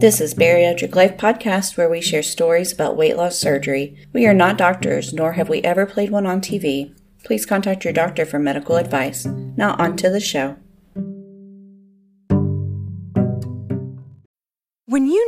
This is Bariatric Life Podcast, where we share stories about weight loss surgery. We are not doctors, nor have we ever played one on TV. Please contact your doctor for medical advice. Now, on to the show. When you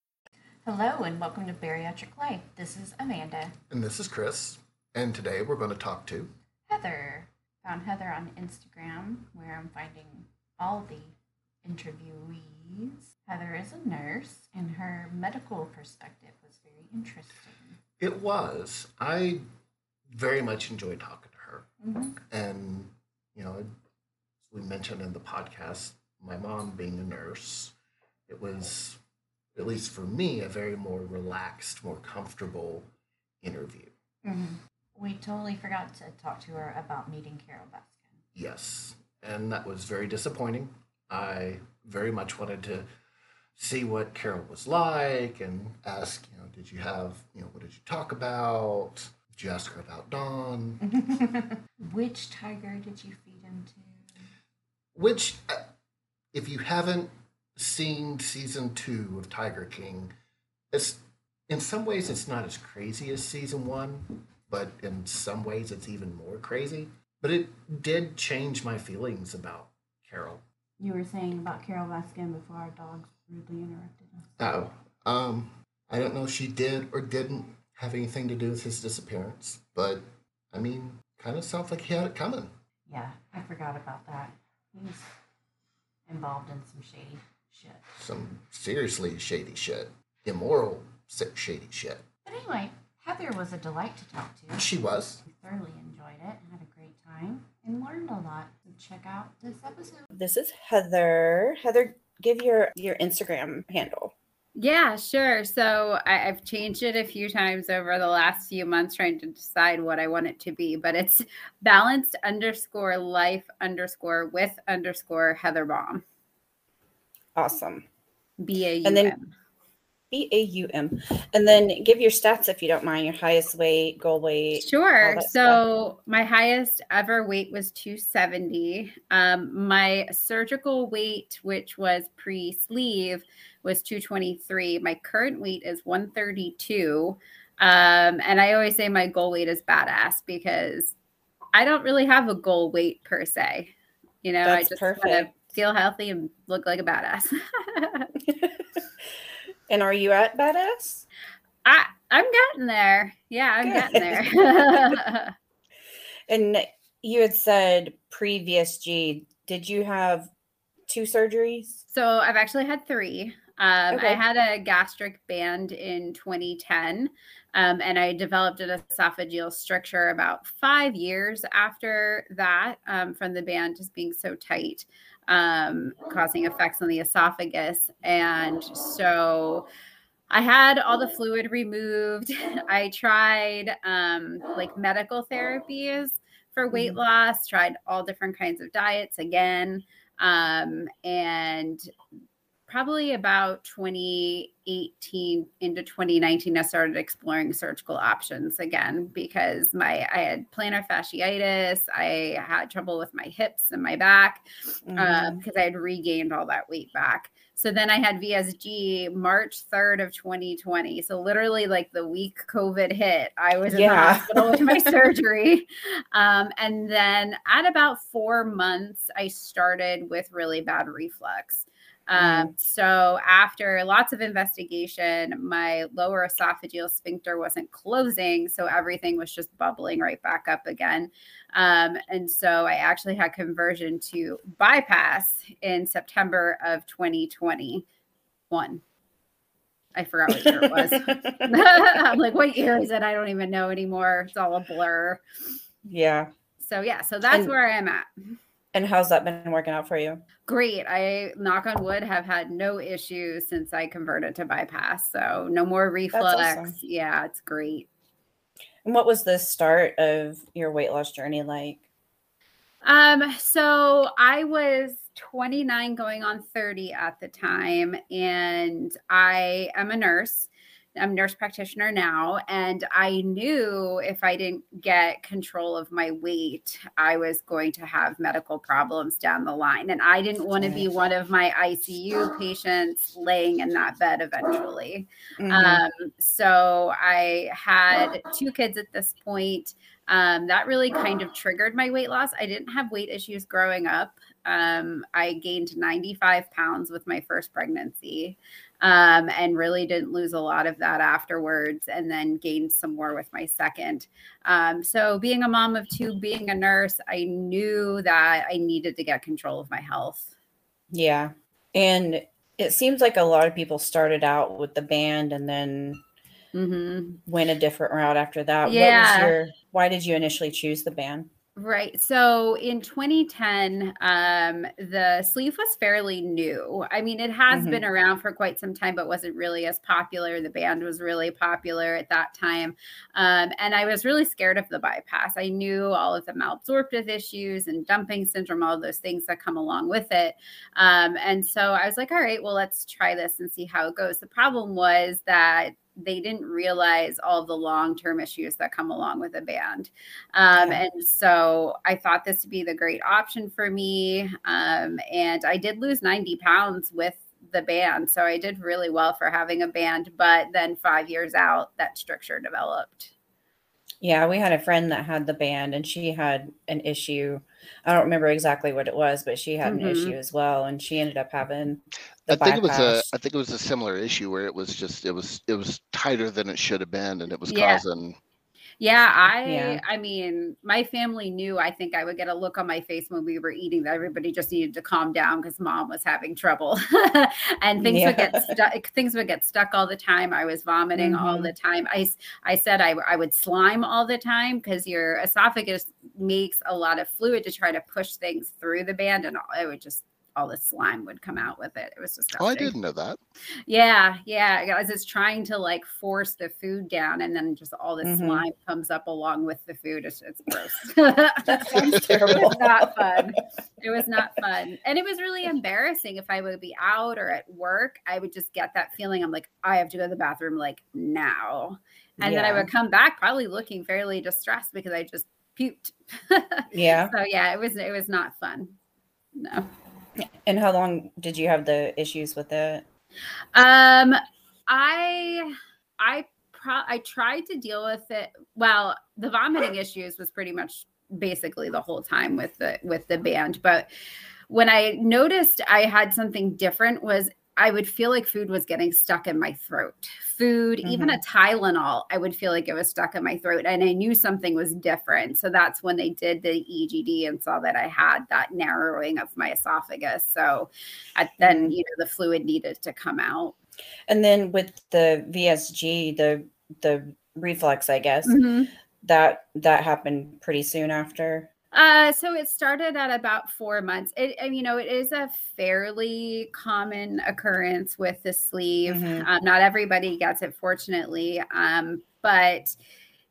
Hello and welcome to Bariatric Life. This is Amanda. And this is Chris. And today we're going to talk to Heather. Found Heather on Instagram where I'm finding all the interviewees. Heather is a nurse and her medical perspective was very interesting. It was. I very much enjoyed talking to her. Mm-hmm. And, you know, as we mentioned in the podcast, my mom being a nurse, it was at least for me, a very more relaxed, more comfortable interview. Mm-hmm. We totally forgot to talk to her about meeting Carole Baskin. Yes, and that was very disappointing. I very much wanted to see what Carole was like and ask, you know, did you have, you know, what did you talk about? Did you ask her about Don? Which tiger did you feed him to? Which, uh, if you haven't seen season two of Tiger King, it's in some ways it's not as crazy as season one, but in some ways it's even more crazy. But it did change my feelings about Carole. You were saying about Carole Baskin before our dogs rudely interrupted us. Oh, um, I don't know if she did or didn't have anything to do with his disappearance, but I mean, kind of sounds like he had it coming. Yeah, I forgot about that. He's involved in some shady shit. Some seriously shady shit, immoral shady shit. But anyway, Heather was a delight to talk to. She was. We thoroughly enjoyed it and had a great time and learned a lot. So check out this episode. This is Heather. Heather, give your your Instagram handle. Yeah, sure. So I, have changed it a few times over the last few months trying to decide what I want it to be, but it's balanced underscore life underscore with underscore Heather Baum. Awesome. B A U M. And then B A U M. And then give your stats if you don't mind, your highest weight, goal weight. Sure. So stuff. my highest ever weight was 270. Um, my surgical weight, which was pre sleeve, was 223. My current weight is 132. Um, and I always say my goal weight is badass because I don't really have a goal weight per se. You know, That's I just perfect feel healthy and look like a badass. and are you at badass? I I'm getting there. Yeah, I'm Good. getting there. and you had said previous G, did you have two surgeries? So I've actually had three. Um, okay. I had a gastric band in 2010, um, and I developed an esophageal stricture about five years after that um, from the band just being so tight um, causing effects on the esophagus. And so I had all the fluid removed. I tried um, like medical therapies for weight mm-hmm. loss, tried all different kinds of diets again. Um, and probably about 2018 into 2019 i started exploring surgical options again because my i had plantar fasciitis. I had trouble with my hips and my back because mm-hmm. uh, i had regained all that weight back. So then i had vsg march 3rd of 2020 so literally like the week covid hit i was in yeah. the hospital with my surgery. Um, and then at about four months i started with really bad reflux um, so after lots of investigation, my lower esophageal sphincter wasn't closing, so everything was just bubbling right back up again. Um, and so I actually had conversion to bypass in September of 2021. I forgot what year it was. I'm like, what year is it? I don't even know anymore. It's all a blur. Yeah. So yeah, so that's and, where I am at. And how's that been working out for you? Great. I knock on wood have had no issues since I converted to bypass. So no more reflux. Awesome. Yeah, it's great. And what was the start of your weight loss journey like? Um, so I was 29 going on 30 at the time, and I am a nurse. I'm a nurse practitioner now, and I knew if I didn't get control of my weight, I was going to have medical problems down the line. And I didn't want to be one of my ICU patients laying in that bed eventually. Mm-hmm. Um, so I had two kids at this point. Um, that really kind of triggered my weight loss. I didn't have weight issues growing up. Um, I gained 95 pounds with my first pregnancy um, and really didn't lose a lot of that afterwards and then gained some more with my second. Um, so, being a mom of two, being a nurse, I knew that I needed to get control of my health. Yeah. And it seems like a lot of people started out with the band and then mm-hmm. went a different route after that. Yeah. Your, why did you initially choose the band? Right. So in 2010, um, the sleeve was fairly new. I mean, it has mm-hmm. been around for quite some time, but wasn't really as popular. The band was really popular at that time. Um, and I was really scared of the bypass. I knew all of the malabsorptive issues and dumping syndrome, all those things that come along with it. Um, and so I was like, all right, well, let's try this and see how it goes. The problem was that they didn't realize all the long term issues that come along with a band. Um, yeah. And so I thought this would be the great option for me. Um, and I did lose 90 pounds with the band. So I did really well for having a band. But then five years out, that stricture developed. Yeah, we had a friend that had the band and she had an issue. I don't remember exactly what it was, but she had mm-hmm. an issue as well. And she ended up having I think it was a I think it was a similar issue where it was just it was it was tighter than it should have been and it was yeah. causing yeah, I yeah. I mean, my family knew I think I would get a look on my face when we were eating that everybody just needed to calm down because mom was having trouble. and things yeah. would get stuck things would get stuck all the time. I was vomiting mm-hmm. all the time. I I said I I would slime all the time because your esophagus makes a lot of fluid to try to push things through the band and it would just all the slime would come out with it. It was just. Oh, I didn't know that. Yeah, yeah. Guys, it's trying to like force the food down, and then just all the mm-hmm. slime comes up along with the food. It's, it's gross. that sounds terrible. it was not fun. It was not fun, and it was really embarrassing. If I would be out or at work, I would just get that feeling. I'm like, I have to go to the bathroom like now, and yeah. then I would come back probably looking fairly distressed because I just puked. yeah. So yeah, it was it was not fun. No. And how long did you have the issues with it? Um, I I pro- I tried to deal with it. Well, the vomiting issues was pretty much basically the whole time with the with the band, but when I noticed I had something different was I would feel like food was getting stuck in my throat. Food, mm-hmm. even a Tylenol, I would feel like it was stuck in my throat. And I knew something was different. So that's when they did the EGD and saw that I had that narrowing of my esophagus. So at, then, mm-hmm. you know, the fluid needed to come out. And then with the VSG, the the reflux, I guess, mm-hmm. that that happened pretty soon after. Uh, so it started at about four months. It, you know, it is a fairly common occurrence with the sleeve. Mm-hmm. Um, not everybody gets it, fortunately. Um, but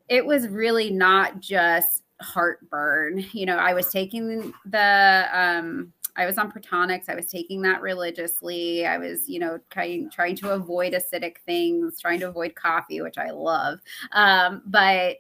it was really not just heartburn. You know, I was taking the, um, I was on Protonix. I was taking that religiously. I was, you know, trying trying to avoid acidic things, trying to avoid coffee, which I love. Um, but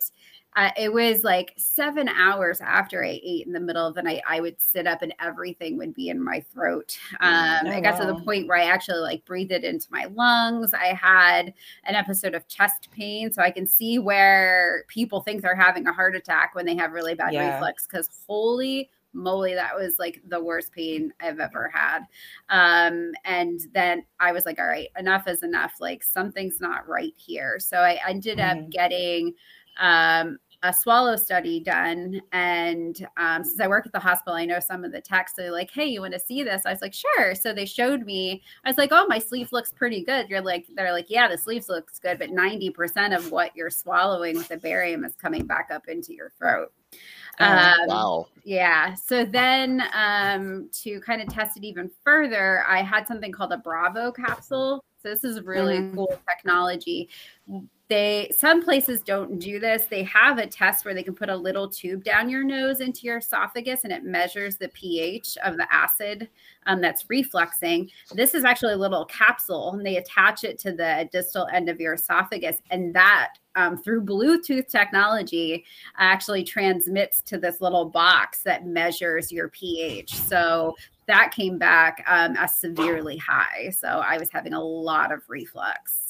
uh, it was like seven hours after I ate in the middle of the night. I would sit up and everything would be in my throat. Um, oh, I got wow. to the point where I actually like breathed it into my lungs. I had an episode of chest pain, so I can see where people think they're having a heart attack when they have really bad yeah. reflux. Because holy moly that was like the worst pain i've ever had um and then i was like all right enough is enough like something's not right here so i ended mm-hmm. up getting um, a swallow study done. And um, since I work at the hospital, I know some of the techs are like, hey, you want to see this? I was like, sure. So they showed me, I was like, oh, my sleeve looks pretty good. You're like, they're like, yeah, the sleeves looks good, but 90% of what you're swallowing with the barium is coming back up into your throat. Oh, um, wow. Yeah. So then um, to kind of test it even further, I had something called a Bravo capsule. So this is really mm-hmm. cool technology they some places don't do this. They have a test where they can put a little tube down your nose into your esophagus and it measures the ph of the acid um, that's refluxing. This is actually a little capsule and they attach it to the distal end of your esophagus and that um, through bluetooth technology actually transmits to this little box that measures your ph. So that came back um, as severely high. So i was having a lot of reflux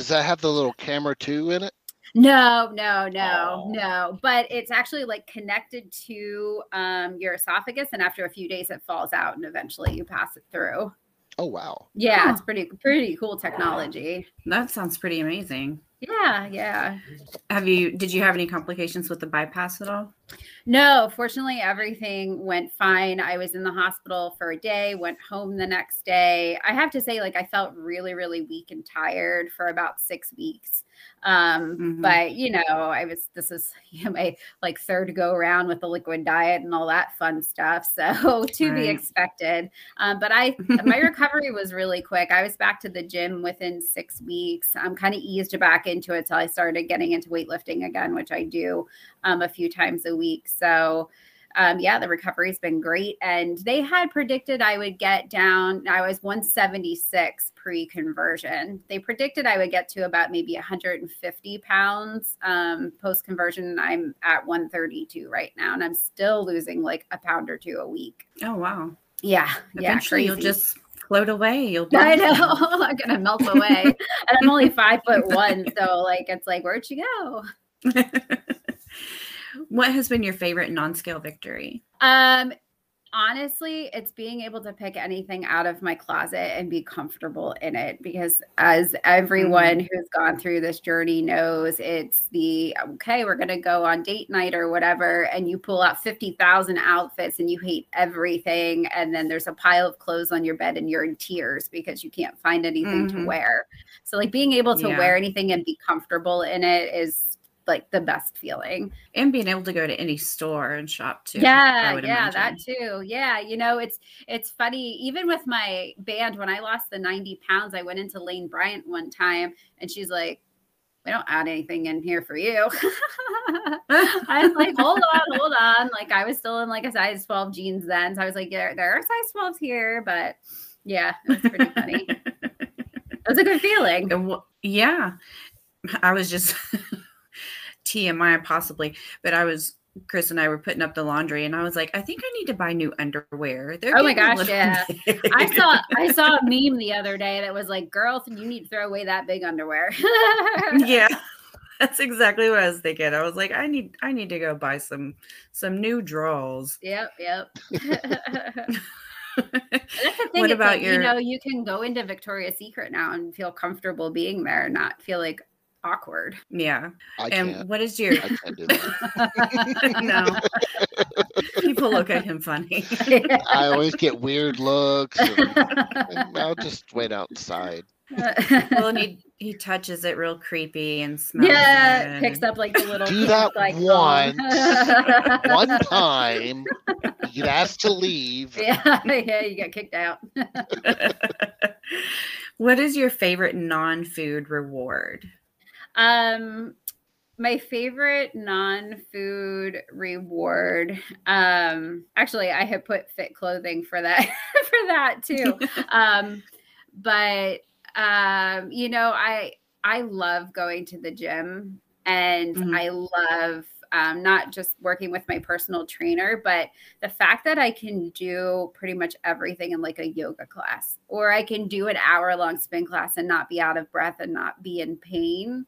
does that have the little camera too in it? No, no, no, oh. no. But it's actually like connected to um, your esophagus, and after a few days, it falls out, and eventually you pass it through. Oh wow! Yeah, huh. it's pretty pretty cool technology. That sounds pretty amazing. Yeah, yeah. Have you did you have any complications with the bypass at all? No, fortunately everything went fine. I was in the hospital for a day, went home the next day. I have to say like I felt really really weak and tired for about 6 weeks. Um, mm-hmm. but you know, I was this is you know, my like third go around with the liquid diet and all that fun stuff. So to right. be expected. Um, but I my recovery was really quick. I was back to the gym within six weeks. I'm kind of eased back into it till I started getting into weightlifting again, which I do um, a few times a week. So um, yeah, the recovery's been great. And they had predicted I would get down, I was 176 pre conversion. They predicted I would get to about maybe 150 pounds um, post conversion. I'm at 132 right now, and I'm still losing like a pound or two a week. Oh, wow. Yeah. Eventually, yeah, you'll just float away. You'll be I know. I'm gonna melt away. and I'm only five foot one. So like it's like, where'd you go? what has been your favorite non-scale victory? Um, honestly, it's being able to pick anything out of my closet and be comfortable in it because, as everyone mm-hmm. who's gone through this journey knows, it's the okay, we're going to go on date night or whatever, and you pull out 50,000 outfits and you hate everything. And then there's a pile of clothes on your bed and you're in tears because you can't find anything mm-hmm. to wear. So, like, being able to yeah. wear anything and be comfortable in it is like the best feeling. And being able to go to any store and shop too. Yeah, yeah, imagine. that too. Yeah, you know, it's it's funny. Even with my band, when I lost the 90 pounds, I went into Lane Bryant one time and she's like, we don't add anything in here for you. I was like, hold on, hold on. Like I was still in like a size 12 jeans then. So I was like, there, there are size 12s here, but yeah, it was pretty funny. it was a good feeling. Yeah. I was just TMI possibly, but I was Chris and I were putting up the laundry, and I was like, I think I need to buy new underwear. They're oh my gosh, yeah! I saw I saw a meme the other day that was like, "Girls, you need to throw away that big underwear." yeah, that's exactly what I was thinking. I was like, I need I need to go buy some some new drawers. Yep, yep. what about like, your? You know, you can go into Victoria's Secret now and feel comfortable being there, and not feel like awkward. Yeah. I and can't. what is your I can't do that. no. People look at him funny. I always get weird looks. And, and I'll just wait outside. well, and he he touches it real creepy and smells. Yeah, it. picks up like the little. Do that like, once, one time. You get asked to leave. Yeah, yeah, you get kicked out. what is your favorite non-food reward? Um, my favorite non-food reward. Um, actually, I have put fit clothing for that for that too. um, but um, you know, I I love going to the gym, and mm-hmm. I love um, not just working with my personal trainer, but the fact that I can do pretty much everything in like a yoga class, or I can do an hour long spin class and not be out of breath and not be in pain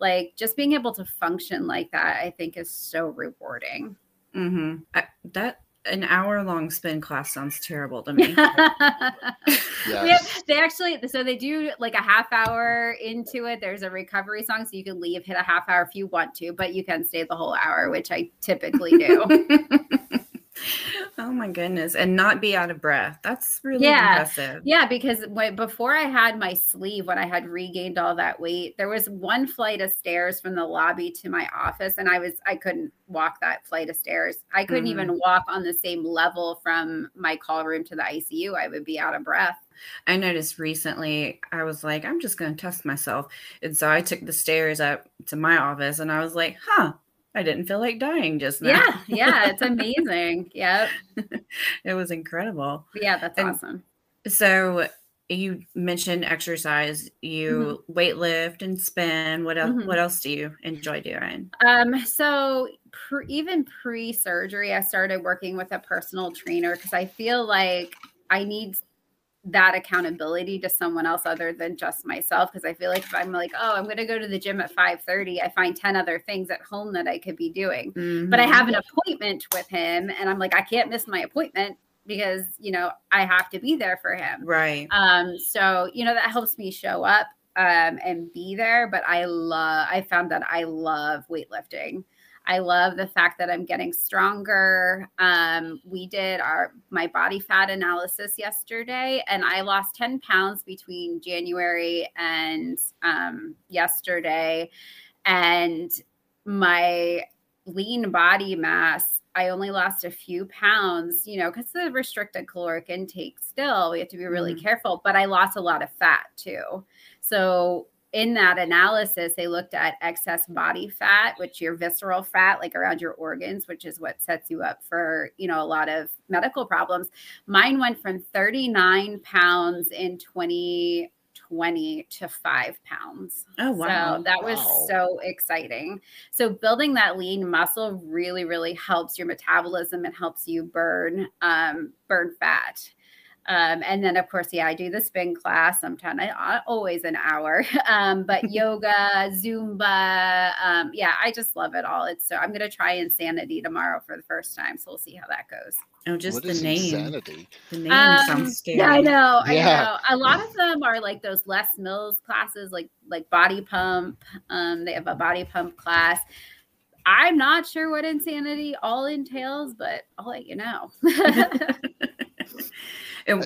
like just being able to function like that i think is so rewarding mm-hmm. I, that an hour long spin class sounds terrible to me. yes. they actually, so they do like a half hour into it. There's a recovery song, so you can leave, hit a half hour if you want to, but you can stay the whole hour, which I typically do. Oh my goodness. And not be out of breath. That's really yeah. impressive. Yeah, because when, before I had my sleeve, when I had regained all that weight, there was one flight of stairs from the lobby to my office and I was I couldn't walk that flight of stairs. I couldn't mm-hmm. even walk on the same level from my call room to the ICU. I would be out of breath. I noticed recently I was like, I'm just going to test myself. And so I took the stairs up to my office and I was like, huh, I didn't feel like dying just now. Yeah, yeah, it's amazing. yep. it was incredible. Yeah, that's and awesome. So you mentioned exercise, you mm-hmm. weightlift and spin. What else mm-hmm. what else do you enjoy doing? Um, so pre- even pre-surgery, I started working with a personal trainer because I feel like I need that accountability to someone else other than just myself because i feel like if i'm like oh i'm going to go to the gym at 5.30 i find 10 other things at home that i could be doing. Mm-hmm. but i have an appointment with him and i'm like i can't miss my appointment because you know i have to be there for him. Right. Um so you know that helps me show up um and be there but i love i found that i love weightlifting I love the fact that I'm getting stronger. Um, we did our my body fat analysis yesterday, and I lost 10 pounds between January and um, yesterday, and my lean body mass. I only lost a few pounds, you know, because the restricted caloric intake still, we have to be really mm. careful, but I lost a lot of fat too. So in that analysis, they looked at excess body fat, which your visceral fat, like around your organs, which is what sets you up for, you know, a lot of medical problems. Mine went from 39 pounds in 2020 to five pounds. Oh, wow. So that was wow. so exciting. So building that lean muscle really, really helps your metabolism and helps you burn, um, burn fat. Um, and then, of course, yeah, I do the spin class sometimes, I, always an hour. Um, but yoga, Zumba, um, yeah, I just love it all. It's so I'm going to try Insanity tomorrow for the first time, so we'll see how that goes. Oh, just what the name. Insanity? The name um, sounds scary. Yeah, I know. I know. A lot of them are like those Les Mills classes, like like body pump. Um, they have a body pump class. I'm not sure what insanity all entails, but I'll let you know.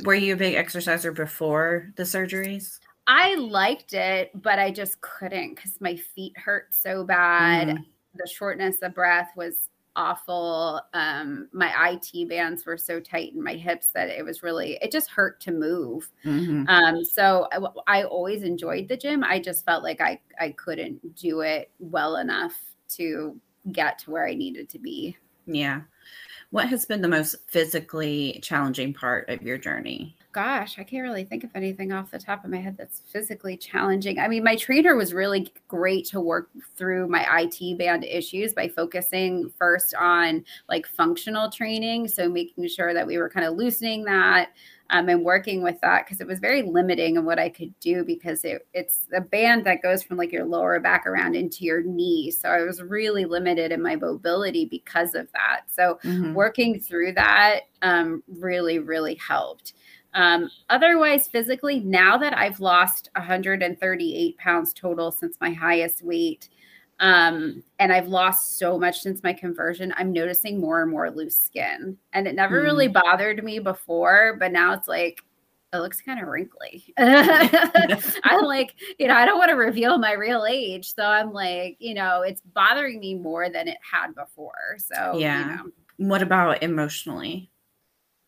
Were you a big exerciser before the surgeries? I liked it, but I just couldn't because my feet hurt so bad. Mm. The shortness of breath was awful. Um, my IT bands were so tight in my hips that it was really, it just hurt to move. Mm-hmm. Um, so I, I, always enjoyed the gym. I just felt like I, I couldn't do it well enough to get to where I needed to be. Yeah. What has been the most physically challenging part of your journey? Gosh, I can't really think of anything off the top of my head that's physically challenging. I mean, my trainer was really great to work through my IT band issues by focusing first on like functional training. So, making sure that we were kind of loosening that, um, and working with that because it was very limiting in what I could do because it, it's a band that goes from like your lower back around into your knee. So I was really limited in my mobility because of that. So mm-hmm. working through that um, really, really helped. Um, otherwise, physically, now that I've lost 138 pounds total since my highest weight, um, and I've lost so much since my conversion. I'm noticing more and more loose skin, and it never mm. really bothered me before, but now it's like it looks kind of wrinkly. I'm like, you know, I don't want to reveal my real age, so I'm like, you know, it's bothering me more than it had before. So yeah. You know. What about emotionally?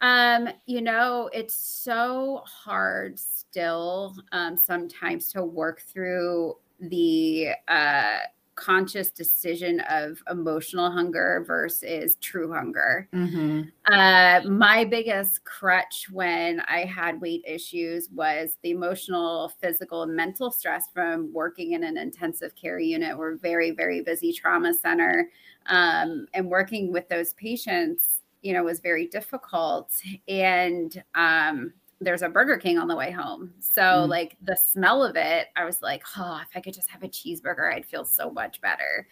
Um, you know, it's so hard still um, sometimes to work through the uh conscious decision of emotional hunger versus true hunger. Mm-hmm. Uh, my biggest crutch when I had weight issues was the emotional, physical, and mental stress from working in an intensive care unit. We're very, very busy trauma center, um, and working with those patients, you know, was very difficult. And um, there's a Burger King on the way home. So mm. like the smell of it, I was like, oh, if I could just have a cheeseburger, I'd feel so much better.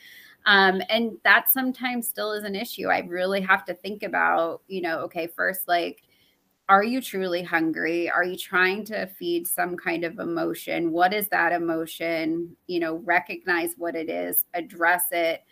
Um, and that sometimes still is an issue. I really have to think about, you know, okay, first, like, are you truly hungry? Are you trying to feed some kind of emotion? What is that emotion? You know, recognize what it is, address it.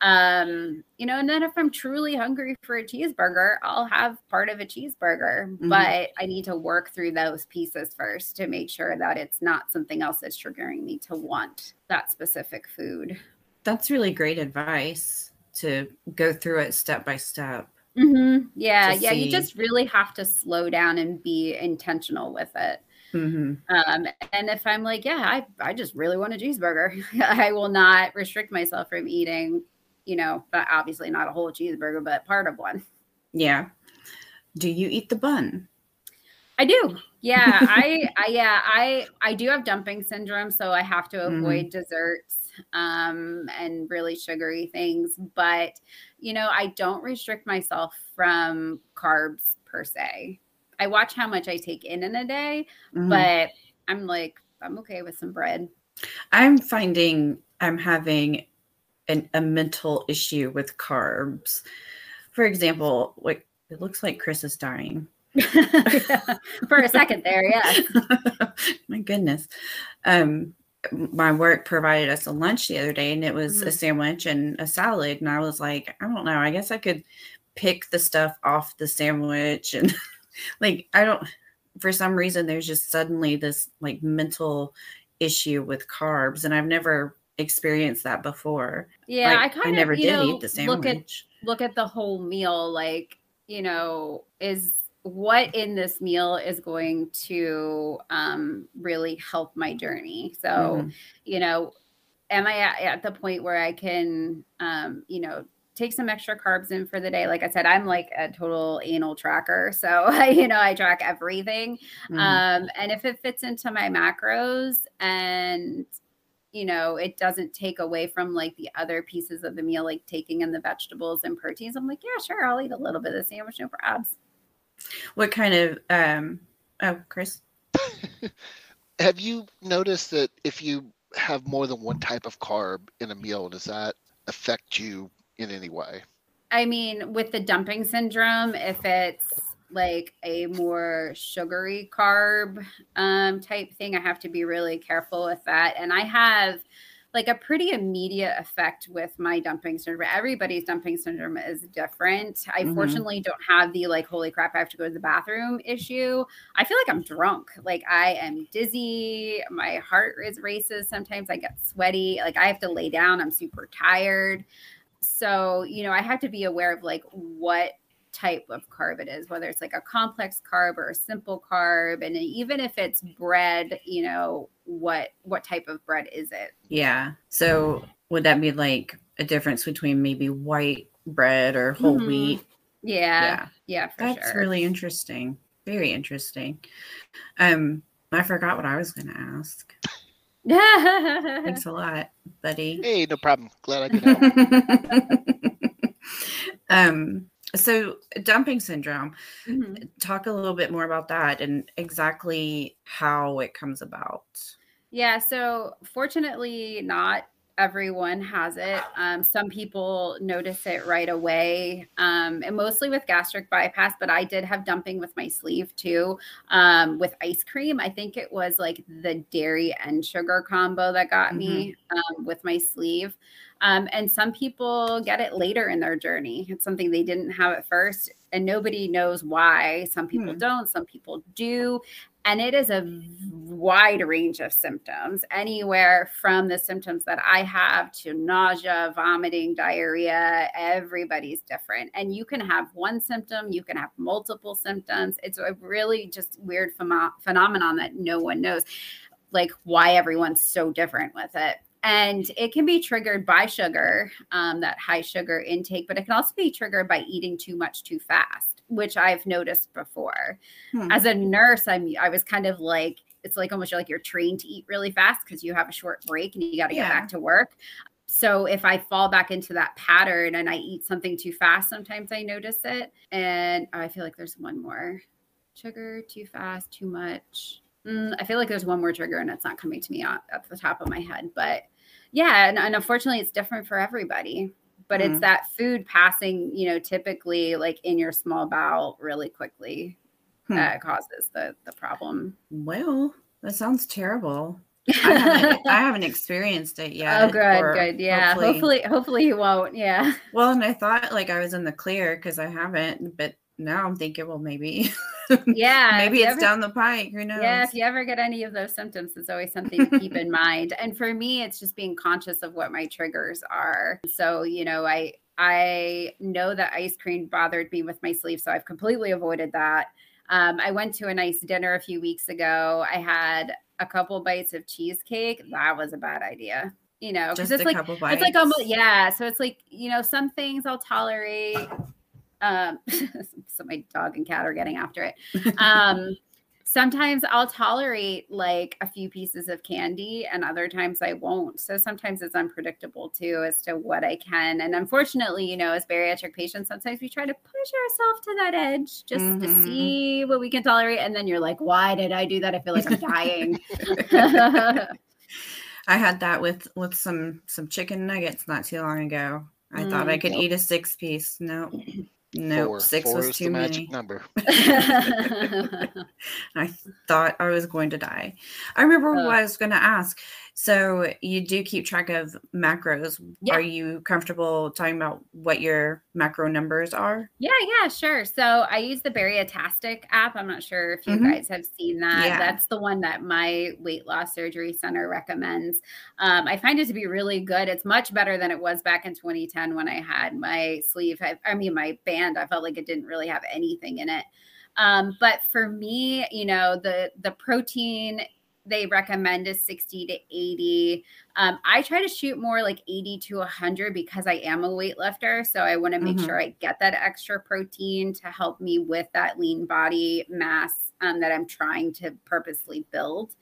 Um, you know, and then if I'm truly hungry for a cheeseburger, I'll have part of a cheeseburger, mm-hmm. but I need to work through those pieces first to make sure that it's not something else that's triggering me to want that specific food. That's really great advice to go through it step by step. Mm-hmm. Yeah, yeah. See. You just really have to slow down and be intentional with it. Mm-hmm. Um, and if I'm like, yeah, I, I just really want a cheeseburger, I will not restrict myself from eating, you know, but obviously not a whole cheeseburger, but part of one. Yeah. Do you eat the bun? I do. Yeah, I, I yeah, I I do have dumping syndrome, so I have to mm-hmm. avoid mm. desserts um and really sugary things, but you know, I don't restrict myself from carbs per se. I watch how much I take in in a day, mm-hmm. but I'm like, I'm okay with some bread. I'm finding I'm having an, a mental issue with carbs. For example, like it looks like Chris is dying. For a second there, yeah. My goodness. Um, my work provided us a lunch the other day and it was mm-hmm. a sandwich and a salad. And I was like, I don't know, I guess I could pick the stuff off the sandwich and like I don't for some reason there's just suddenly this like mental issue with carbs and I've never experienced that before. Yeah, like, I kind of I never did know, eat the sandwich. Look at look at the whole meal like, you know, is what in this meal is going to um, really help my journey. So, mm-hmm. you know, am I at, at, the point where I can, um, you know, take some extra carbs in for the day. Like I said, I'm like a total anal tracker. So, you know, I track everything. Mm-hmm. Um, and if it fits into my macros and, you know, it doesn't take away from like the other pieces of the meal, like taking in the vegetables and proteins, I'm like, yeah, sure, I'll eat a little bit of the sandwich, no probs. What kind of, um, oh, Chris? Have you noticed that if you have more than one type of carb in a meal, does that affect you in any way. I mean, with the dumping syndrome, if it's like a more sugary carb um, type thing, I have to be really careful with that. And I have like a pretty immediate effect with my dumping syndrome. Everybody's dumping syndrome is different. I mm-hmm. fortunately don't have the like, holy crap, I have to go to the bathroom issue. I feel like I'm drunk. Like I am dizzy. My heart is races. Sometimes I get sweaty. Like I have to lay down. I'm super tired so you know i have to be aware of like what type of carb it is whether it's like a complex carb or a simple carb and even if it's bread you know what what type of bread is it yeah so would that be like a difference between maybe white bread or whole mm-hmm. wheat yeah yeah yeah for that's sure. really interesting very interesting um i forgot what i was going to ask Thanks a lot, buddy. Hey, no problem. Glad I could help. um, so dumping syndrome. Mm-hmm. Talk a little bit more about that and exactly how it comes about. Yeah, so fortunately, not everyone has it. Um, some people notice it right away, um, and mostly with gastric bypass. But I did have dumping with my sleeve too, um, with ice cream. I think it was like the dairy and sugar combo that got mm-hmm. me um, with my sleeve. Um, and some people get it later in their journey. It's something they didn't have at first, and nobody knows why. Some people hmm. don't, some people do. And it is a wide range of symptoms, anywhere from the symptoms that I have to nausea, vomiting, diarrhea. Everybody's different. And you can have one symptom, you can have multiple symptoms. It's a really just weird ph- phenomenon that no one knows, like why everyone's so different with it and it can be triggered by sugar um, that high sugar intake but it can also be triggered by eating too much too fast which i've noticed before hmm. as a nurse i'm i was kind of like it's like almost like you're trained to eat really fast because you have a short break and you got to yeah. get back to work so if i fall back into that pattern and i eat something too fast sometimes i notice it and i feel like there's one more sugar too fast too much Mm, I feel like there's one more trigger and it's not coming to me at, at the top of my head. But yeah, and, and unfortunately, it's different for everybody. But mm-hmm. it's that food passing, you know, typically like in your small bowel really quickly hmm. that causes the the problem. Well, that sounds terrible. I, haven't, I haven't experienced it yet. Oh, good, good. Yeah. Hopefully, hopefully, hopefully you won't. Yeah. Well, and I thought like I was in the clear because I haven't, but now I'm thinking, well, maybe. Yeah. maybe it's ever, down the pike. Who knows? Yeah. If you ever get any of those symptoms, it's always something to keep in mind. And for me, it's just being conscious of what my triggers are. So, you know, I, I know that ice cream bothered me with my sleep, so I've completely avoided that. Um, I went to a nice dinner a few weeks ago. I had a couple bites of cheesecake. That was a bad idea. You know, because it's like it's like almost yeah. So it's like you know some things I'll tolerate um, so my dog and cat are getting after it. Um, sometimes I'll tolerate like a few pieces of candy and other times I won't. So sometimes it's unpredictable too as to what I can. And unfortunately, you know, as bariatric patients, sometimes we try to push ourselves to that edge just mm-hmm. to see what we can tolerate. And then you're like, why did I do that? I feel like I'm dying. I had that with with some some chicken nuggets not too long ago. I mm, thought I could yep. eat a six piece. No. No, nope, six Four was too many. number. I thought I was going to die. I remember uh, what I was going to ask. So you do keep track of macros. Yeah. Are you comfortable talking about what your macro numbers are? Yeah, yeah, sure. So I use the Baritastic app. I'm not sure if you mm-hmm. guys have seen that. Yeah. That's the one that my weight loss surgery center recommends. Um, I find it to be really good. It's much better than it was back in 2010 when I had my sleeve. I, I mean, my band. I felt like it didn't really have anything in it. Um, but for me, you know, the the protein they recommend is 60 to 80. Um, I try to shoot more like 80 to 100 because I am a weightlifter. So I want to make mm-hmm. sure I get that extra protein to help me with that lean body mass um, that I'm trying to purposely build.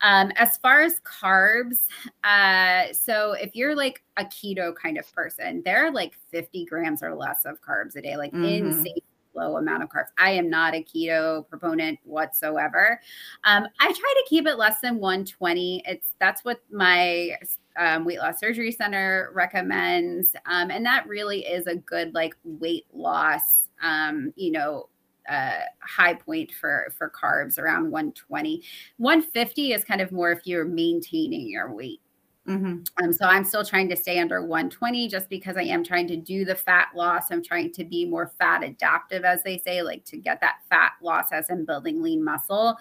Um, as far as carbs, uh, so if you're like a keto kind of person, they're like 50 grams or less of carbs a day, like mm-hmm. insane low amount of carbs. I am not a keto proponent whatsoever. Um, I try to keep it less than 120. It's that's what my um, weight loss surgery center recommends, um, and that really is a good like weight loss. Um, you know, uh, high point for for carbs around 120. 150 is kind of more if you're maintaining your weight. Mm-hmm. Um, so I'm still trying to stay under 120 just because I am trying to do the fat loss. I'm trying to be more fat adaptive, as they say, like to get that fat loss as I'm building lean muscle.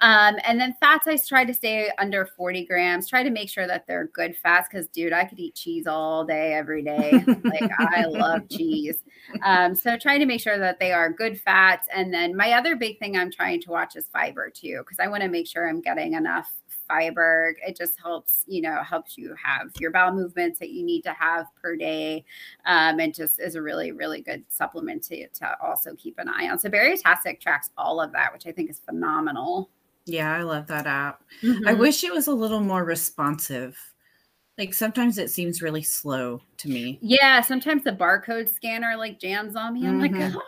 Um, and then fats, I try to stay under 40 grams. Try to make sure that they're good fats because, dude, I could eat cheese all day, every day. like I love cheese. Um, so trying to make sure that they are good fats. And then my other big thing I'm trying to watch is fiber too, because I want to make sure I'm getting enough fiber. It just helps, you know, helps you have your bowel movements that you need to have per day. Um, and just is a really, really good supplement to, to also keep an eye on. So Baritastic tracks all of that, which I think is phenomenal. Yeah, I love that app. Mm-hmm. I wish it was a little more responsive. Like sometimes it seems really slow to me. Yeah, sometimes the barcode scanner like jams on me. I'm mm-hmm. like, oh,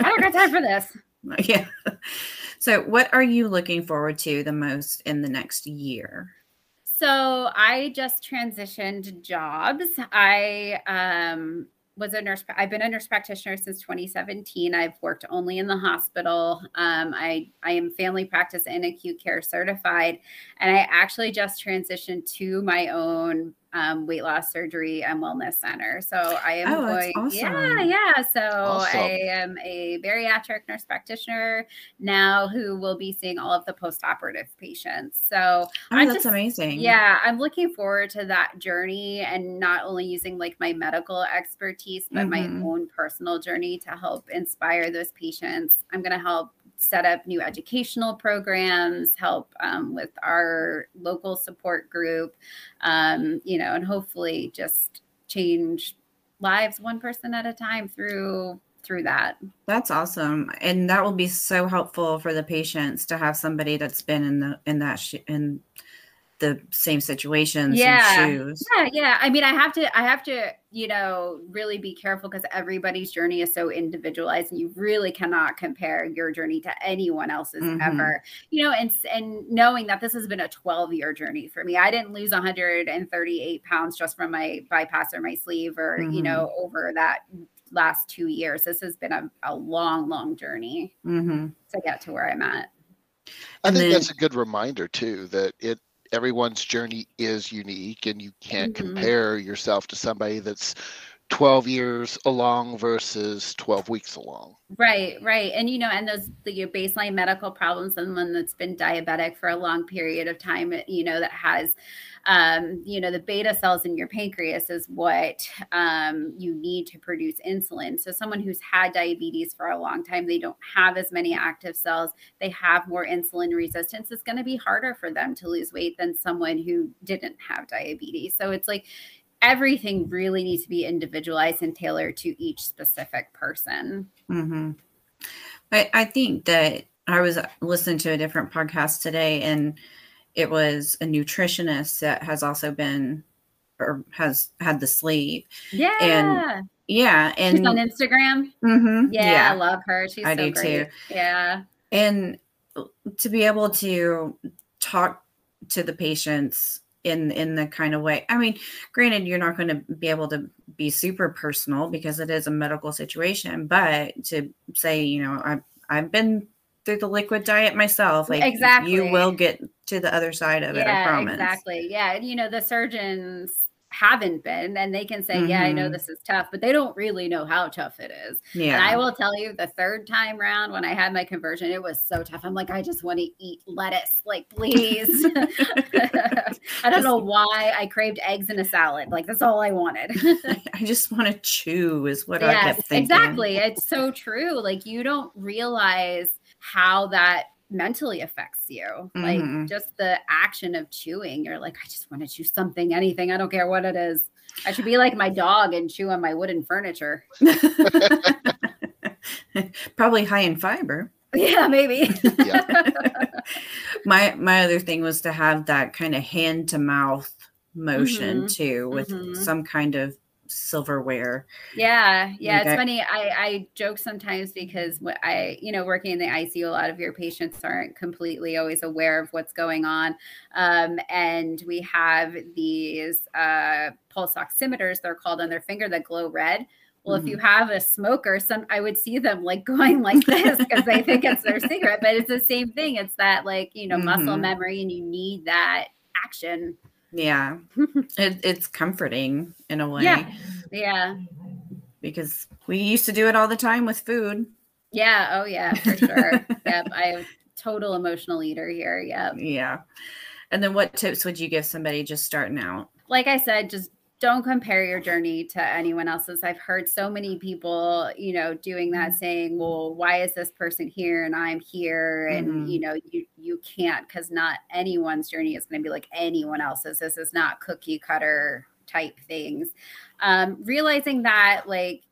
I don't got time for this. Yeah. So, what are you looking forward to the most in the next year? So, I just transitioned jobs. I um, was a nurse. I've been a nurse practitioner since 2017. I've worked only in the hospital. Um, I I am family practice and acute care certified, and I actually just transitioned to my own um, weight loss surgery and wellness center. So I am oh, going, awesome. yeah, yeah. So awesome. I am a bariatric nurse practitioner now who will be seeing all of the post-operative patients. So oh, I'm that's just, amazing. Yeah, I'm looking forward to that journey and not only using like my medical expertise, but mm-hmm. my own personal journey to help inspire those patients. I'm going to help set up new educational programs, help um, with our local support group, um, you know, and hopefully just change lives one person at a time through through that. That's awesome, and that will be so helpful for the patients to have somebody that's been in the in that sh- in the same situations yeah shoes. yeah yeah i mean i have to i have to you know really be careful because everybody's journey is so individualized and you really cannot compare your journey to anyone else's mm-hmm. ever you know and and knowing that this has been a 12 year journey for me i didn't lose 138 pounds just from my bypass or my sleeve or mm-hmm. you know over that last two years this has been a, a long long journey mm-hmm. to get to where i'm at I and think then, that's a good reminder too that it everyone's journey is unique and you can't mm-hmm. compare yourself to somebody that's 12 years along versus 12 weeks along. Right, right. And you know, and those the your baseline medical problems, someone that's been diabetic for a long period of time, you know, that has um, you know, the beta cells in your pancreas is what um, you need to produce insulin. So, someone who's had diabetes for a long time, they don't have as many active cells, they have more insulin resistance. It's going to be harder for them to lose weight than someone who didn't have diabetes. So, it's like everything really needs to be individualized and tailored to each specific person. Mm-hmm. I, I think that I was listening to a different podcast today and it was a nutritionist that has also been or has had the sleeve. Yeah. And yeah. And she's on Instagram. Mm-hmm, yeah, yeah, I love her. She's I so do great. too. Yeah. And to be able to talk to the patients in in the kind of way i mean granted you're not going to be able to be super personal because it is a medical situation but to say you know i've i've been through the liquid diet myself like exactly you will get to the other side of yeah, it i promise. exactly. Yeah and you know the surgeons haven't been and they can say mm-hmm. yeah i know mm-hmm. this is tough but they don't really know how tough it is. Yeah and i will tell you the third time round when i had my conversion it was so tough. I'm like i just want to eat lettuce like please. I don't know why i craved eggs in a salad like that's all i wanted. I just want to chew is what yes, i kept thinking. exactly. It's so true. Like you don't realize how that mentally affects you. Mm-hmm. Like just the action of chewing, you're like, I just want to chew something, anything. I don't care what it is. I should be like my dog and chew on my wooden furniture. Probably high in fiber. Yeah, maybe. yeah. my my other thing was to have that kind of hand to mouth motion mm-hmm. too with mm-hmm. some kind of silverware. Yeah, yeah, it's funny. I I joke sometimes because what I you know working in the ICU, a lot of your patients aren't completely always aware of what's going on, um, and we have these uh, pulse oximeters. They're called on their finger that glow red. Well, mm-hmm. if you mm-hmm. have a smoker, some I would see them like going like this because they think it's their cigarette, but it's the same thing. It's that like you know mm-hmm. muscle memory, and you need that action yeah. it, it's comforting in a way. Yeah. Yeah. Because we used to do it all the time with food. Yeah. Oh, yeah, for sure. yep. I'm total emotional eater here. Yep. Yeah. And then what tips would you give somebody just starting out? Like I said, just don't compare your journey to anyone else's. I've heard so many people, you know, doing that mm-hmm. saying, "Well, why is this person here and I'm here?" And mm-hmm. you know, you you can't cuz not anyone's journey is going to be like anyone else's. This is not cookie cutter type things. Um realizing that like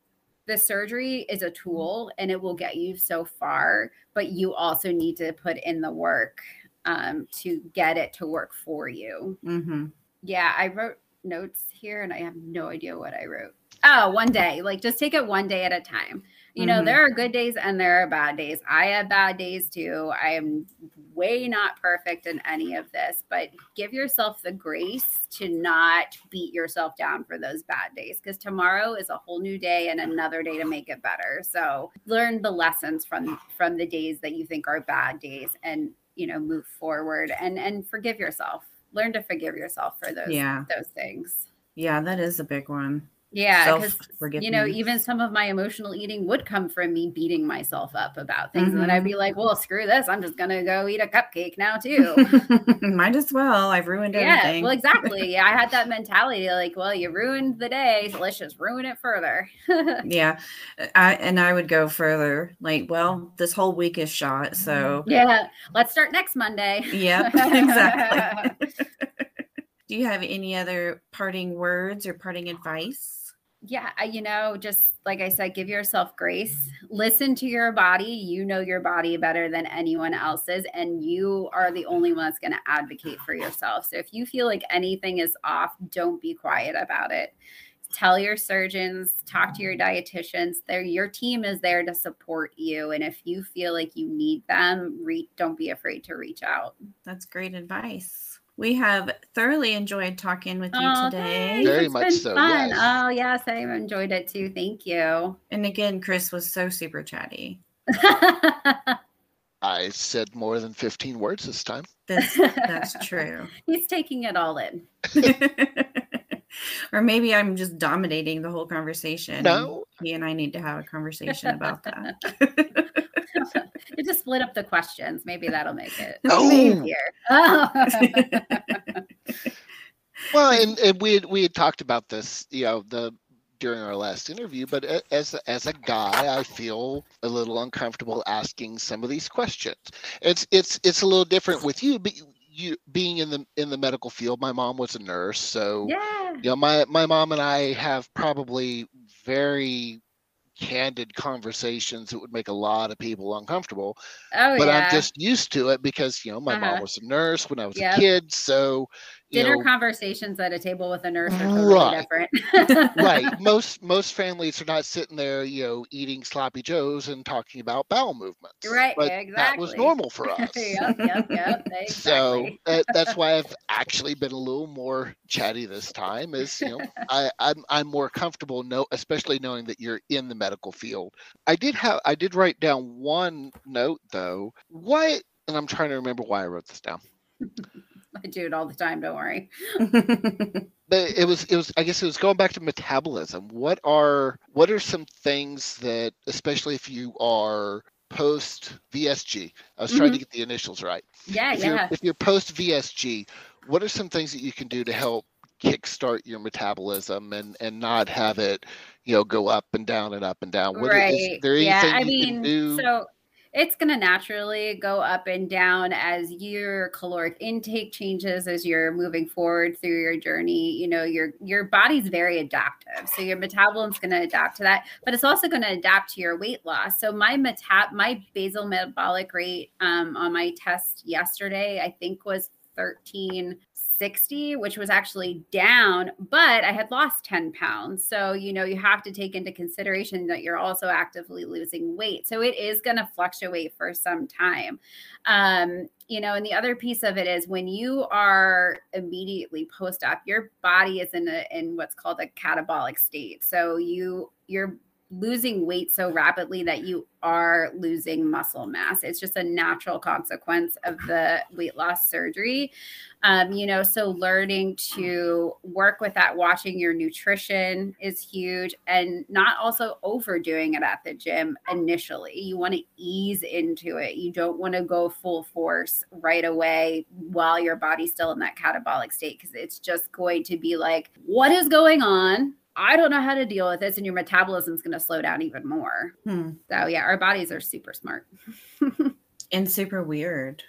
the surgery is a tool and it will get you so far, but you also need to put in the work um, to get it to work for you. Mm-hmm. Yeah, I wrote notes here and I have no idea what I wrote. Oh, one day. Like just take it one day at a time. You know, mm-hmm. there are good days and there are bad days. I have bad days too. I am way not perfect in any of this, but give yourself the grace to not beat yourself down for those bad days because tomorrow is a whole new day and another day to make it better. So, learn the lessons from from the days that you think are bad days and, you know, move forward and and forgive yourself learn to forgive yourself for those yeah. those things. Yeah, that is a big one. Yeah, because you know, even some of my emotional eating would come from me beating myself up about things, mm-hmm. and then I'd be mm-hmm. like, "Well, screw this! I'm just gonna go eat a cupcake now too." Might as well. I've ruined yeah, everything. well, exactly. Yeah, I had that mentality, like, "Well, you ruined the day, so let's just ruin it further." yeah, I, and I would go further. Like, well, this whole week is shot, so yeah, let's start next Monday. yeah exactly. Do you have any other parting words or parting advice? yeah, you know, just like I said, give yourself grace. Listen to your body. You know your body better than anyone else's, and you are the only one that's going to advocate for yourself. So if you feel like anything is off, don't be quiet about it. Tell your surgeons, talk to your dietitians. There, your team is there to support you, and if you feel like you need them, re- don't be afraid to reach out. That's great advice. We have thoroughly enjoyed talking with you oh, today. Very it's much so. Fun. Yes. Oh, yes, I enjoyed it too. Thank you. And again, Chris was so super chatty. I said more than 15 words this time. That's, that's true. He's taking it all in. or maybe I'm just dominating the whole conversation. No. He and I need to have a conversation about that. you just split up the questions. Maybe that'll make it Oh. easier. Well, and, and we had, we had talked about this, you know, the during our last interview. But as as a guy, I feel a little uncomfortable asking some of these questions. It's it's it's a little different with you, but you being in the in the medical field. My mom was a nurse, so yeah. you know, my my mom and I have probably very candid conversations that would make a lot of people uncomfortable Oh but yeah. i'm just used to it because you know my Uh-huh. mom was a nurse when i was Yep. a kid so Dinner know, conversations at a table with a nurse are totally Right. different. right most most families are not sitting there you know eating sloppy joes and talking about bowel movements Right, but that was normal for us yep, yep, yep. so Exactly. that, that's why i've actually been a little more chatty this time is you know i i'm, I'm more comfortable know especially knowing that you're in the medical field i did have i did write down one note though what and i'm trying to remember why i wrote this down I do it all the time. Don't worry. but it was it was i guess it was going back to metabolism what are what are some things that especially if you are post vsg i was trying to mm-hmm. get the initials right Yeah, if you're yeah. if you're post vsg what are some things that you can do to help kickstart your metabolism and and not have it you know go up and down and up and down What is- is right. there yeah, anything I you can mean, do so it's going to naturally go up and down as your caloric intake changes as you're moving forward through your journey you know your your body's very adaptive so your metabolism's going to adapt to that but it's also going to adapt to your weight loss. So my metab my basal metabolic rate um, on my test yesterday i think was 13 Sixty, which was actually down, but I had lost 10 pounds. So, you know, you have to take into consideration that you're also actively losing weight. So it is going to fluctuate for some time. Um, you know, and the other piece of it is when you are immediately post op, your body is in a in what's called a catabolic state. So you your losing weight so rapidly that you are losing muscle mass. It's just a natural consequence of the weight loss surgery. Um, you know, so learning to work with that, watching your nutrition is huge, and not also overdoing it at the gym initially. You want to ease into it. You don't want to go full force right away while your body's still in that catabolic state because it's just going to be like, what is going on? I don't know how to deal with this, and your metabolism is going to slow down even more. Hmm. So, yeah, our bodies are super smart. And super weird.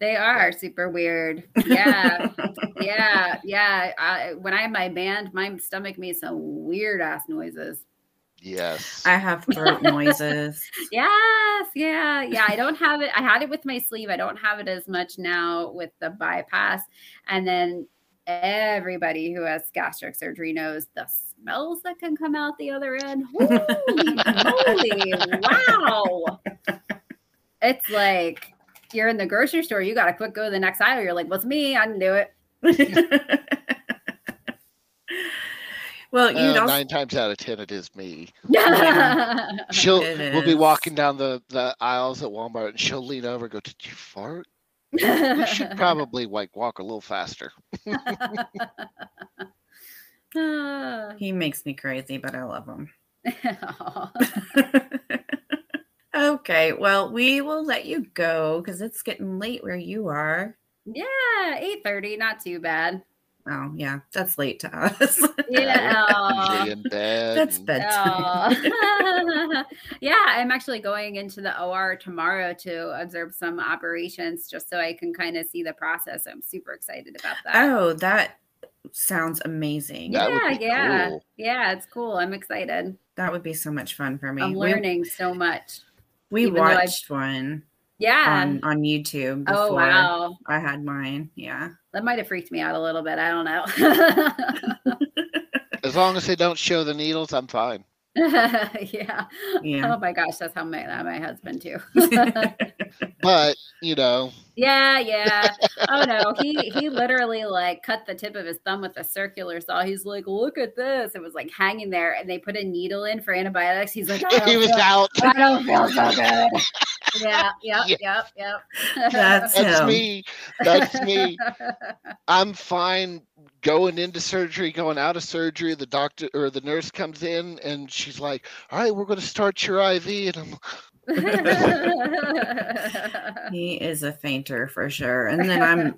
They are super weird. Yeah. yeah. Yeah. I, when I have my band, my stomach makes some weird ass noises. yes I have throat noises. Yes. Yeah. Yeah. I don't have it. I had it with my sleeve. I don't have it as much now with the bypass. And then everybody who has gastric surgery knows the smells that can come out the other end. Holy moly. Wow. It's like you're in the grocery store, you got to quick go to the next aisle. You're like, what's me? I can do it. well, you'd Uh, also nine times out of ten it is me she'll It we'll be walking down the the aisles at walmart and she'll lean over and go did you fart you should probably like walk a little faster he makes me crazy, but I love him. Okay, well, we will let you go because it's getting late where you are. yeah, eight thirty, not too bad. Oh, yeah, that's late to us. Yeah, usually in bed that's bedtime. Oh. Yeah. I'm actually going into the OR tomorrow to observe some operations, just so I can kind of see the process. I'm super excited about that. oh, that sounds amazing. That would yeah, be yeah, cool. yeah. It's cool. I'm excited. That would be so much fun for me. I'm We- learning so much. We, even I've- watched one Yeah. on, on YouTube oh, before oh wow, I had mine. Yeah. that might have freaked me out a little bit. I don't know. as long as they don't show the needles i'm fine yeah. Yeah. Oh my gosh, that's how my that my husband too. but you know yeah, yeah. Oh no, he he literally like cut the tip of his thumb with a circular saw. He's like, look at this. It was like hanging there, and they put a needle in for antibiotics. He's like, he was feel, out I don't feel so good. Yeah, yeah. yep, yep. That's, That's me. That's me. I'm fine going into surgery, going out of surgery. The doctor or the nurse comes in and she's like, "All right, we're going to start your IV," and I'm. he is a fainter for sure. And then I'm,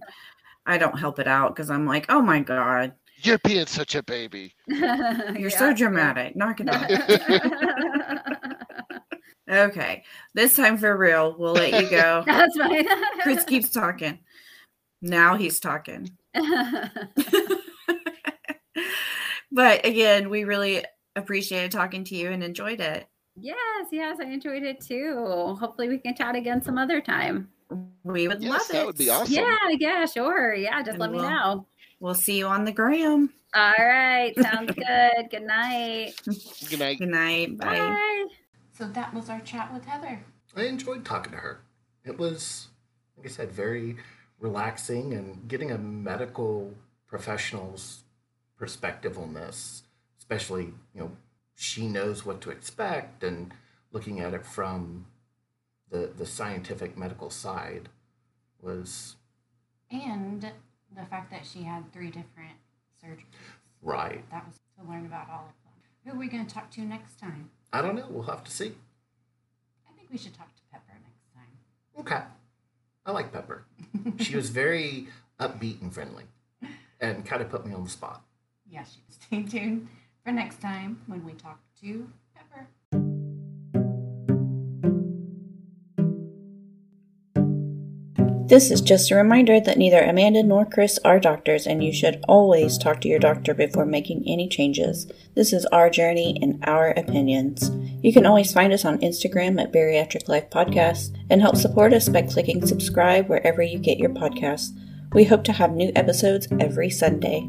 I don't help it out because I'm like, oh my god, you're being such a baby. You're yeah. so dramatic. Knock it off. Okay. This time for real, we'll let you go. That's fine. Chris keeps talking. Now he's talking. but again, we really appreciated talking to you and enjoyed it. Yes, yes, I enjoyed it too. Hopefully we can chat again some other time. We would yes, love it. That would be awesome. Yeah, yeah, sure. Yeah, just and let we'll, me know. We'll see you on the gram. All right. Sounds good. Good night. Good night. Good night. Bye. Bye. So that was our chat with Heather. I enjoyed talking to her. It was, like I said, very relaxing and getting a medical professional's perspective on this, especially, you know, she knows what to expect and looking at it from the, the scientific medical side was. And the fact that she had three different surgeries. Right. That was to learn about all of them. Who are we going to talk to next time? I don't know. We'll have to see. I think we should talk to Pepper next time. Okay. I like Pepper. she was very upbeat and friendly and kind of put me on the spot. Yeah, she stay tuned for next time when we talk to This is just a reminder that neither Amanda nor Chris are doctors, and you should always talk to your doctor before making any changes. This is our journey and our opinions. You can always find us on Instagram at Bariatric Life Podcast and help support us by clicking subscribe wherever you get your podcasts. We hope to have new episodes every Sunday.